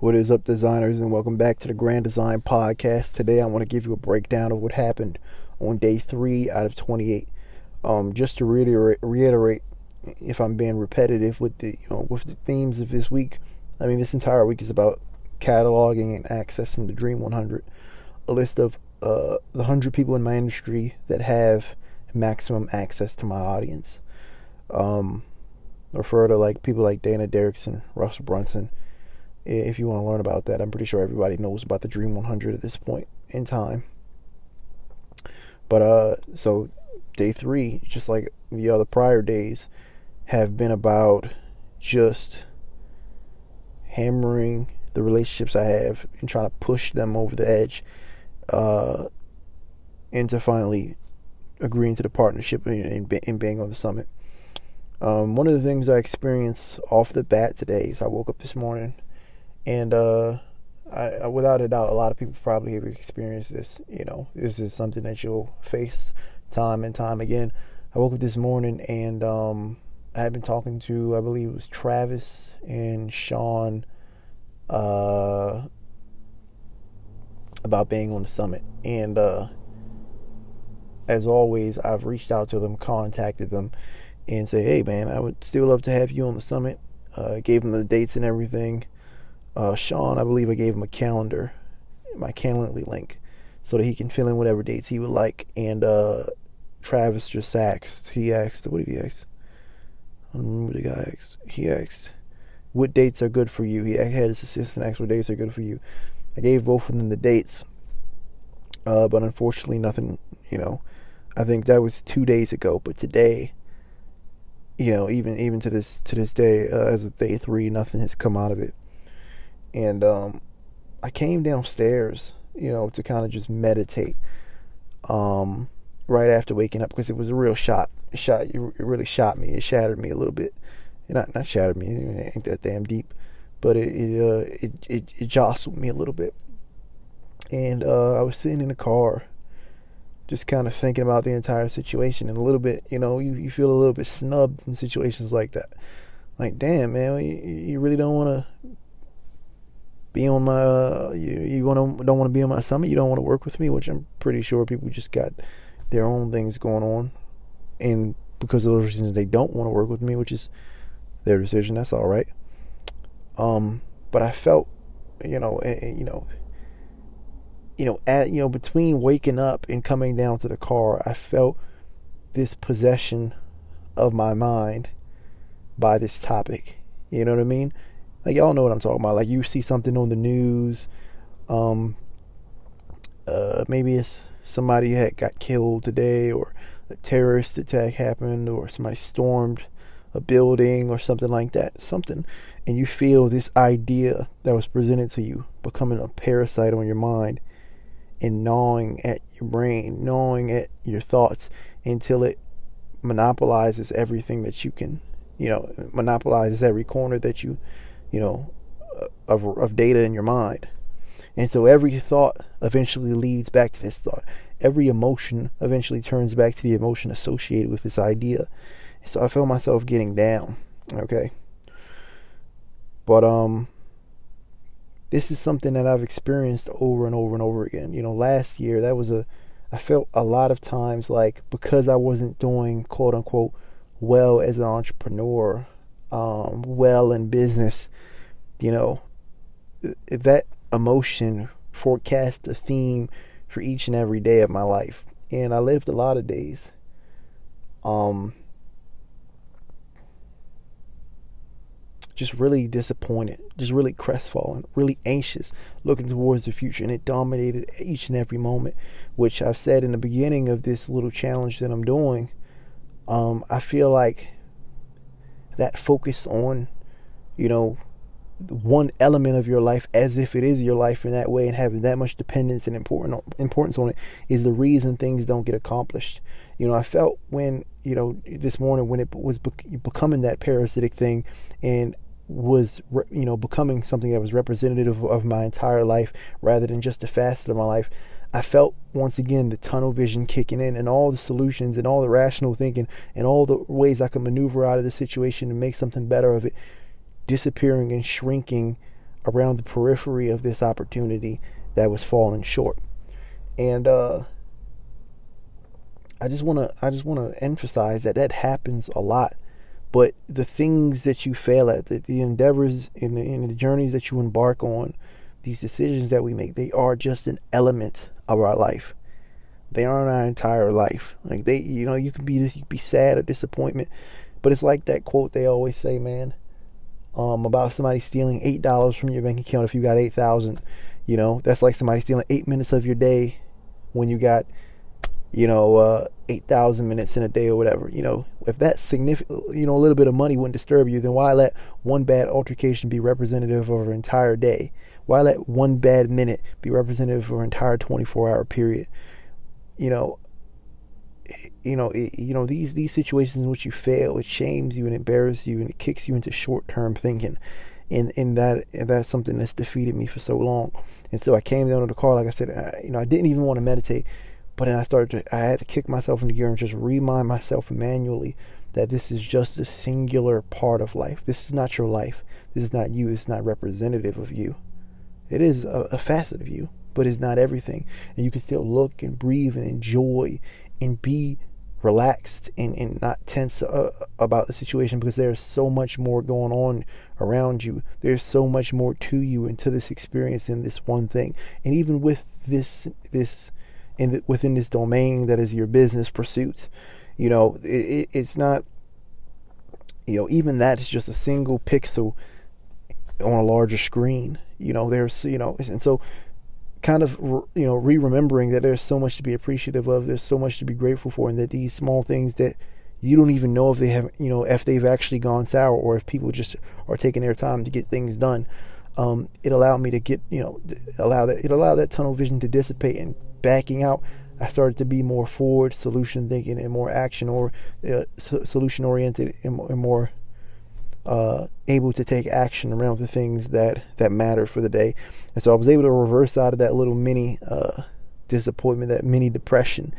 What is up, designers, and welcome back to the Grand Design Podcast. Today, I want to give you a breakdown of what happened on day three out of 28. Um, just to reiterate, reiterate, if I'm being repetitive with the you know with the themes of this week, I mean this entire week is about cataloging and accessing the Dream 100, a list of uh, the 100 people in my industry that have maximum access to my audience. Um, refer to like people like Dana Derrickson, Russell Brunson if you want to learn about that. I'm pretty sure everybody knows about the Dream 100 at this point in time. But uh, so day three, just like the other prior days, have been about just hammering the relationships I have and trying to push them over the edge, uh, into finally agreeing to the partnership and, and being on the summit. Um, one of the things I experienced off the bat today is I woke up this morning and uh, I, without a doubt, a lot of people probably have experienced this. You know, this is something that you'll face time and time again. I woke up this morning and um, I had been talking to, I believe it was Travis and Sean uh, about being on the summit. And uh, as always, I've reached out to them, contacted them, and say, hey, man, I would still love to have you on the summit. Uh, gave them the dates and everything uh, Sean, I believe I gave him a calendar, my Calendly link, so that he can fill in whatever dates he would like. And uh, Travis just asked, he asked, what did he ask? I don't remember what the guy asked. He asked, what dates are good for you? He had his assistant ask what dates are good for you. I gave both of them the dates, uh, but unfortunately, nothing, you know, I think that was two days ago, but today, you know, even even to this to this day, uh, as of day three, nothing has come out of it and um, I came downstairs, you know, to kind of just meditate. Um, right after waking up because it was a real shot. It shot it really shot me. It shattered me a little bit. Not not shattered me. It ain't that damn deep, but it it, uh, it it it jostled me a little bit. And uh, I was sitting in the car, just kind of thinking about the entire situation, and a little bit, you know, you, you feel a little bit snubbed in situations like that. Like, damn, man, you, you really don't want to be on my uh, you you want to don't want to be on my summit you don't want to work with me which i'm pretty sure people just got their own things going on. And because of those reasons they don't want to work with me which is their decision that's all right. Um but i felt you know you know you know at you know between waking up and coming down to the car i felt this possession of my mind by this topic. You know what i mean like y'all know what I'm talking about. Like you see something on the news, um, uh, maybe it's somebody had got killed today, or a terrorist attack happened, or somebody stormed a building or something like that. Something, and you feel this idea that was presented to you becoming a parasite on your mind and gnawing at your brain, gnawing at your thoughts until it monopolizes everything that you can, you know, monopolizes every corner that you you know, of, of data in your mind. And so every thought eventually leads back to this thought. Every emotion eventually turns back to the emotion associated with this idea. So I felt myself getting down. Okay. But um this is something that I've experienced over and over and over again. You know, last year that was a I felt a lot of times like because I wasn't doing quote unquote well as an entrepreneur, um, well in business, you know, that emotion forecast a theme for each and every day of my life. And I lived a lot of days. Um, just really disappointed, just really crestfallen, really anxious, looking towards the future. And it dominated each and every moment, which I've said in the beginning of this little challenge that I'm doing. Um, I feel like that focus on, you know, one element of your life as if it is your life in that way and having that much dependence and important importance on it is the reason things don't get accomplished. You know, I felt when, you know, this morning when it was becoming that parasitic thing and was you know becoming something that was representative of my entire life rather than just a facet of my life I felt once again the tunnel vision kicking in and all the solutions and all the rational thinking and all the ways I could maneuver out of the situation and make something better of it disappearing and shrinking around the periphery of this opportunity that was falling short. And uh, I just want to I just want to emphasize that that happens a lot. But the things that you fail at, the, the endeavors the, and the journeys that you embark on, these decisions that we make, they are just an element of our life. They aren't our entire life. Like they, you know, you can be you can be sad or disappointment, but it's like that quote they always say, man, um, about somebody stealing eight dollars from your bank account if you got eight thousand. You know, that's like somebody stealing eight minutes of your day when you got, you know, uh, eight thousand minutes in a day or whatever. You know, if that significant, you know, a little bit of money wouldn't disturb you, then why let one bad altercation be representative of an entire day? Why let one bad minute be representative of an entire twenty-four hour period? You know, you know, it, you know these these situations in which you fail, it shames you and embarrasses you, and it kicks you into short term thinking, and and that and that's something that's defeated me for so long. And so I came down to the car, like I said, I, you know, I didn't even want to meditate, but then I started to, I had to kick myself into gear and just remind myself manually that this is just a singular part of life. This is not your life. This is not you. It's not representative of you. It is a, a facet of you, but it's not everything. And you can still look and breathe and enjoy and be relaxed and, and not tense uh, about the situation because there's so much more going on around you. There's so much more to you and to this experience than this one thing. And even with this this in the, within this domain that is your business pursuits, you know, it, it's not. You know, even that is just a single pixel on a larger screen. You know, there's you know, and so kind of you know re-remembering that there's so much to be appreciative of there's so much to be grateful for and that these small things that you don't even know if they have you know if they've actually gone sour or if people just are taking their time to get things done um, it allowed me to get you know allow that it allowed that tunnel vision to dissipate and backing out i started to be more forward solution thinking and more action or uh, solution oriented and, and more uh, able to take action around the things that that matter for the day. And so I was able to reverse out of that little mini uh, disappointment, that mini depression,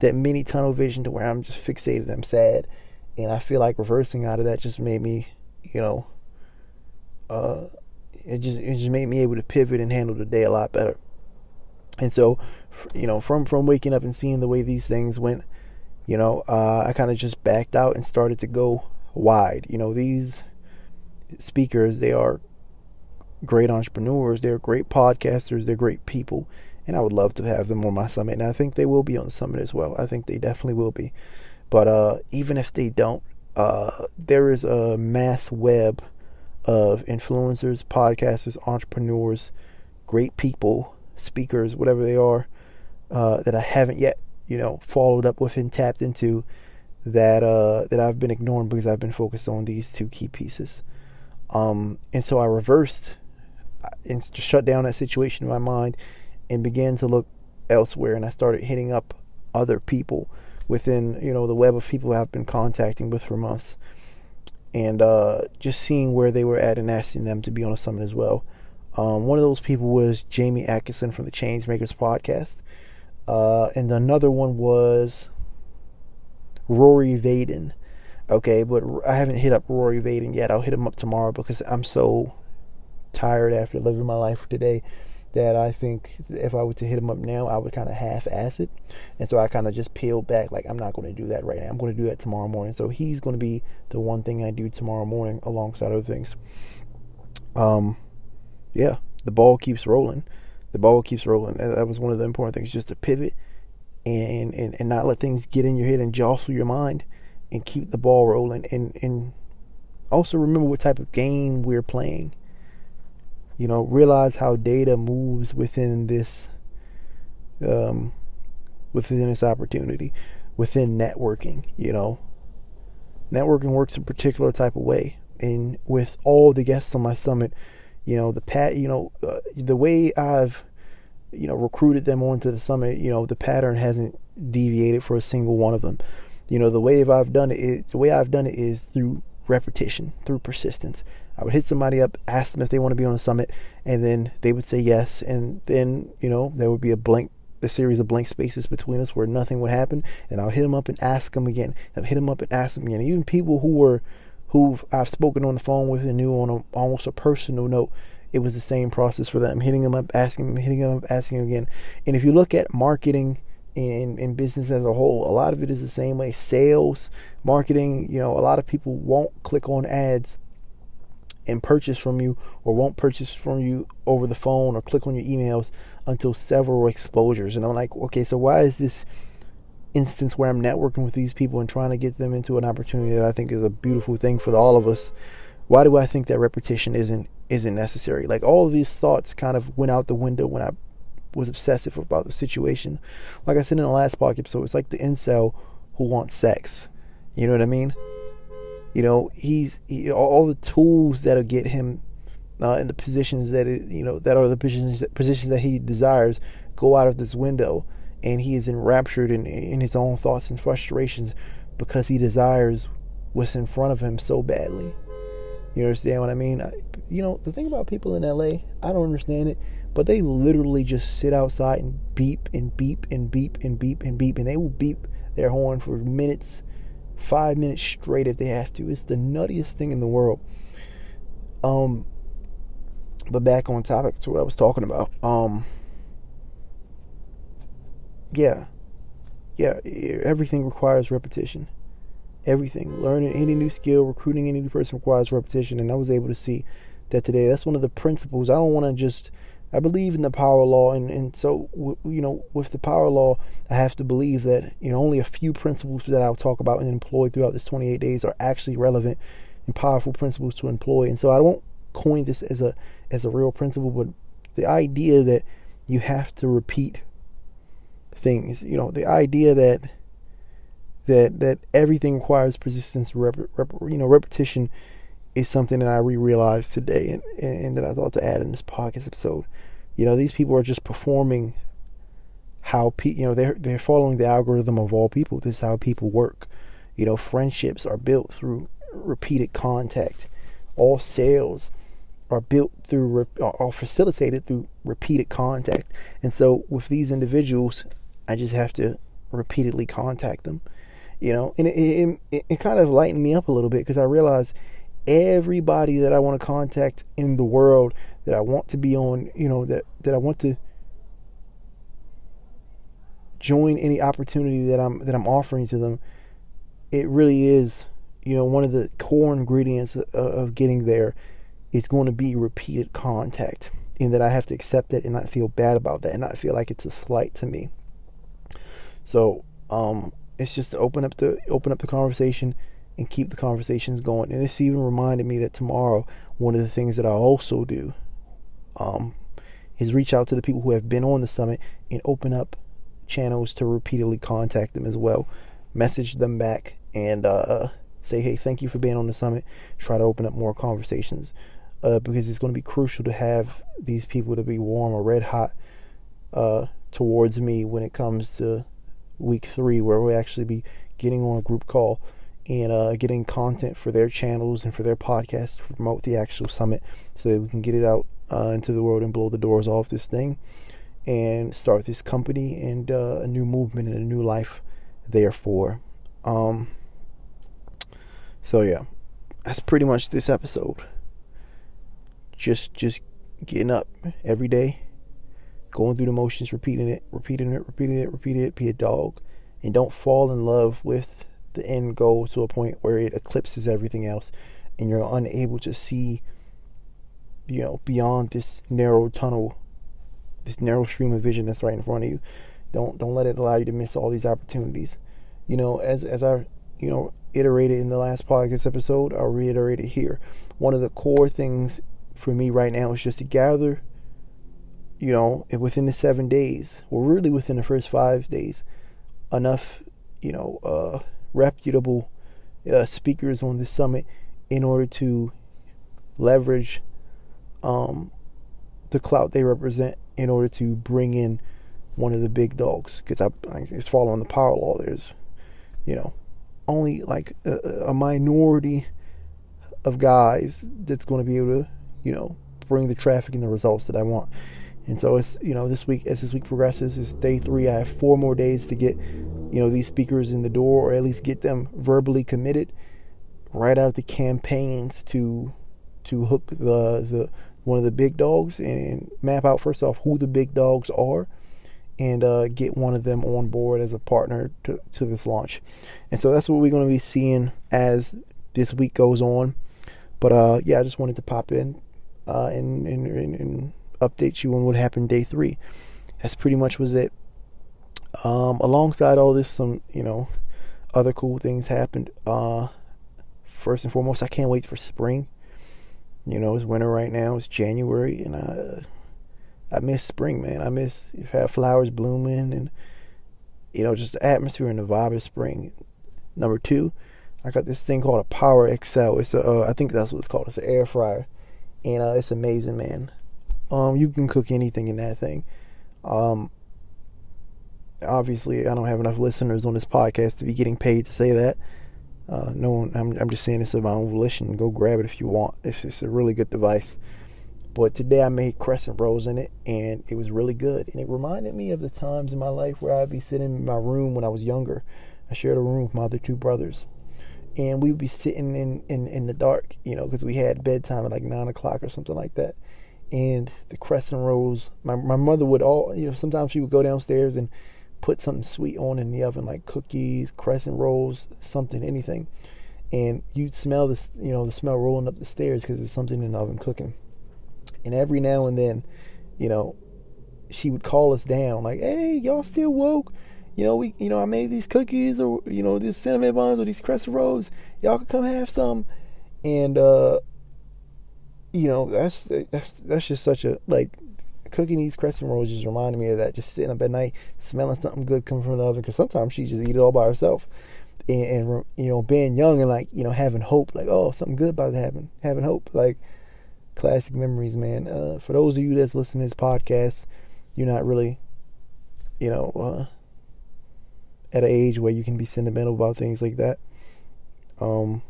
that mini tunnel vision to where I'm just fixated, I'm sad, and I feel like reversing out of that just made me, you know, uh, it just it just made me able to pivot and handle the day a lot better. And so, you know, from from waking up and seeing the way these things went, you know, uh, I kind of just backed out and started to go wide. You know, these speakers, they are great entrepreneurs, they're great podcasters, they're great people, and I would love to have them on my summit. And I think they will be on the summit as well. I think they definitely will be. But uh, even if they don't, uh, there is a mass web of influencers, podcasters, entrepreneurs, great people, speakers, whatever they are, uh, that I haven't yet, you know, followed up with and tapped into that uh, that I've been ignoring because I've been focused on these two key pieces. Um, and so I reversed uh, and shut down that situation in my mind and began to look elsewhere. And I started hitting up other people within you know the web of people I've been contacting with for months, and uh, just seeing where they were at and asking them to be on a summit as well. Um, one of those people was Jamie Atkinson from the Changemakers podcast, uh, and another one was Rory Vaden. Okay, but I haven't hit up Rory Vaden yet. I'll hit him up tomorrow because I'm so tired after living my life today that I think if I were to hit him up now, I would kind of half-ass it, and so I kind of just peeled back. Like I'm not going to do that right now. I'm going to do that tomorrow morning. So he's going to be the one thing I do tomorrow morning alongside other things. Um, yeah, the ball keeps rolling. The ball keeps rolling. That was one of the important things, just to pivot and, and, and not let things get in your head and jostle your mind and keep the ball rolling and, and also remember what type of game we're playing. You know, realize how data moves within this um, within this opportunity, within networking, you know. Networking works a particular type of way. And with all the guests on my summit, you know, the pat, you know, uh, the way I've you know, recruited them onto the summit, you know, the pattern hasn't deviated for a single one of them. You know, the way I've done it is the way I've done it is through repetition, through persistence. I would hit somebody up, ask them if they want to be on the summit, and then they would say yes, and then you know there would be a blank, a series of blank spaces between us where nothing would happen, and I'll hit them up and ask them again, and hit them up and ask them again. even people who were, who I've spoken on the phone with and knew on a, almost a personal note, it was the same process for them, hitting them up, asking them, hitting them up, asking them again. And if you look at marketing in, in business as a whole, a lot of it is the same way. Sales, marketing, you know, a lot of people won't click on ads and purchase from you or won't purchase from you over the phone or click on your emails until several exposures. And I'm like, okay, so why is this instance where I'm networking with these people and trying to get them into an opportunity that I think is a beautiful thing for all of us? Why do I think that repetition isn't isn't necessary? Like all of these thoughts kind of went out the window when I was obsessive about the situation. Like I said in the last podcast episode, it's like the incel who wants sex. You know what I mean? You know, he's he, all the tools that'll get him uh, in the positions that it, you know that are the positions positions that he desires go out of this window, and he is enraptured in in his own thoughts and frustrations because he desires what's in front of him so badly. You understand what I mean? I, you know, the thing about people in LA, I don't understand it, but they literally just sit outside and beep and beep and beep and beep and beep, and they will beep their horn for minutes five minutes straight if they have to. It's the nuttiest thing in the world. Um, but back on topic to what I was talking about. Um, yeah, yeah, everything requires repetition. Everything, learning any new skill, recruiting any new person requires repetition, and I was able to see that today. That's one of the principles. I don't want to just I believe in the power law, and, and so you know, with the power law, I have to believe that you know only a few principles that I'll talk about and employ throughout this 28 days are actually relevant and powerful principles to employ. And so I won't coin this as a as a real principle, but the idea that you have to repeat things, you know, the idea that that that everything requires persistence, rep, rep, you know, repetition is something that I re-realized today and, and that I thought to add in this podcast episode. You know, these people are just performing how pe- you know they're they're following the algorithm of all people. This is how people work. You know, friendships are built through repeated contact. All sales are built through are facilitated through repeated contact. And so with these individuals, I just have to repeatedly contact them. You know, and it it, it, kind of lightened me up a little bit because I realized everybody that I want to contact in the world that I want to be on, you know, that that I want to join any opportunity that I'm that I'm offering to them. It really is, you know, one of the core ingredients of, of getting there is going to be repeated contact, and that I have to accept it and not feel bad about that, and not feel like it's a slight to me. So, um, it's just to open up the open up the conversation and keep the conversations going. And this even reminded me that tomorrow, one of the things that I also do um, is reach out to the people who have been on the summit and open up channels to repeatedly contact them as well. Message them back and uh, say, hey, thank you for being on the summit. Try to open up more conversations uh, because it's going to be crucial to have these people to be warm or red hot uh, towards me when it comes to week three, where we'll actually be getting on a group call and uh, getting content for their channels and for their podcast to promote the actual summit so that we can get it out uh, into the world and blow the doors off this thing and start this company and uh, a new movement and a new life therefore. Um, so yeah that's pretty much this episode. Just just getting up every day going through the motions repeating it repeating it repeating it repeating it be a dog and don't fall in love with the end goal to a point where it eclipses everything else and you're unable to see you know beyond this narrow tunnel this narrow stream of vision that's right in front of you. Don't don't let it allow you to miss all these opportunities. You know as as i you know iterated in the last podcast episode i'll reiterate it here. One of the core things for me right now is just to gather you know within the seven days or really within the first five days enough you know uh reputable uh, speakers on the summit in order to leverage um, the clout they represent in order to bring in one of the big dogs. Because I, I it's following the power law. There's, you know, only like a, a minority of guys that's going to be able to, you know, bring the traffic and the results that I want. And so it's you know this week as this week progresses, it's day three. I have four more days to get you know these speakers in the door, or at least get them verbally committed. Write out the campaigns to to hook the the one of the big dogs and map out first off who the big dogs are and uh, get one of them on board as a partner to, to this launch. And so that's what we're going to be seeing as this week goes on. But uh, yeah, I just wanted to pop in uh, and, and, and, update you on what happened day three. That's pretty much was it. Um, alongside all this, some you know other cool things happened. Uh, first and foremost, I can't wait for spring. You know, it's winter right now. It's January, and I I miss spring, man. I miss you have flowers blooming and you know just the atmosphere and the vibe of spring. Number two, I got this thing called a Power XL. It's a uh, I think that's what it's called. It's an air fryer, and uh, it's amazing, man. Um, you can cook anything in that thing. Um, obviously, I don't have enough listeners on this podcast to be getting paid to say that. Uh, no one, I'm, I'm just saying this of my own volition. Go grab it if you want. It's, it's a really good device. But today I made crescent rolls in it and it was really good. And it reminded me of the times in my life where I'd be sitting in my room when I was younger. I shared a room with my other two brothers. And we would be sitting in, in, in the dark, you know, because we had bedtime at like nine o'clock or something like that. And the crescent rolls, my, my mother would all, you know, sometimes she would go downstairs and put something sweet on in the oven, like cookies, crescent rolls, something, anything. And you'd smell this, you know, the smell rolling up the stairs because there's something in the oven cooking. And every now and then, you know, she would call us down, like, "Hey, y'all still woke? You know, we, you know, I made these cookies or you know these cinnamon buns or these crescent rolls. Y'all can come have some." And uh, you know, that's that's that's just such a like cooking these crescent rolls just reminded me of that. Just sitting up at night, smelling something good coming from the oven. Because sometimes she just eat it all by herself, and, and, you know, being young and like you know having hope, like oh something good about to happen, having hope, like classic memories, man. Uh, for those of you that's listening to this podcast, you're not really, you know, uh, at an age where you can be sentimental about things like that. Um,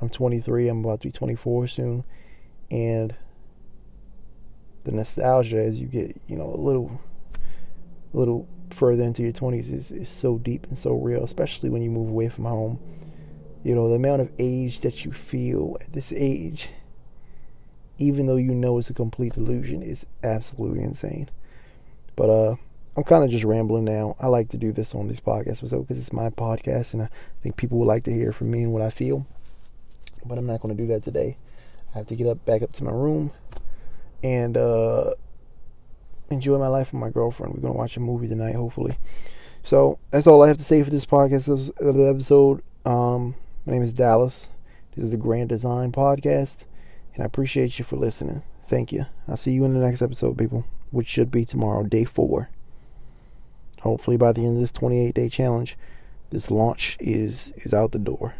I'm 23. I'm about to be 24 soon, and the nostalgia as you get, you know, a little, a little further into your 20s is, is so deep and so real, especially when you move away from home. You know, the amount of age that you feel at this age even though you know it's a complete delusion, is absolutely insane. But uh, I'm kind of just rambling now. I like to do this on this podcast episode because it's my podcast, and I think people would like to hear from me and what I feel. But I'm not going to do that today. I have to get up back up to my room and uh, enjoy my life with my girlfriend. We're to watch a movie tonight, hopefully. So that's all I have to say for this podcast this episode. Um, my name is Dallas. This is the Grand Design Podcast. And I appreciate you for listening. Thank you. I'll see you in the next episode, people, which should be tomorrow, day four. Hopefully, by the end of this 28 day challenge, this launch is is out the door.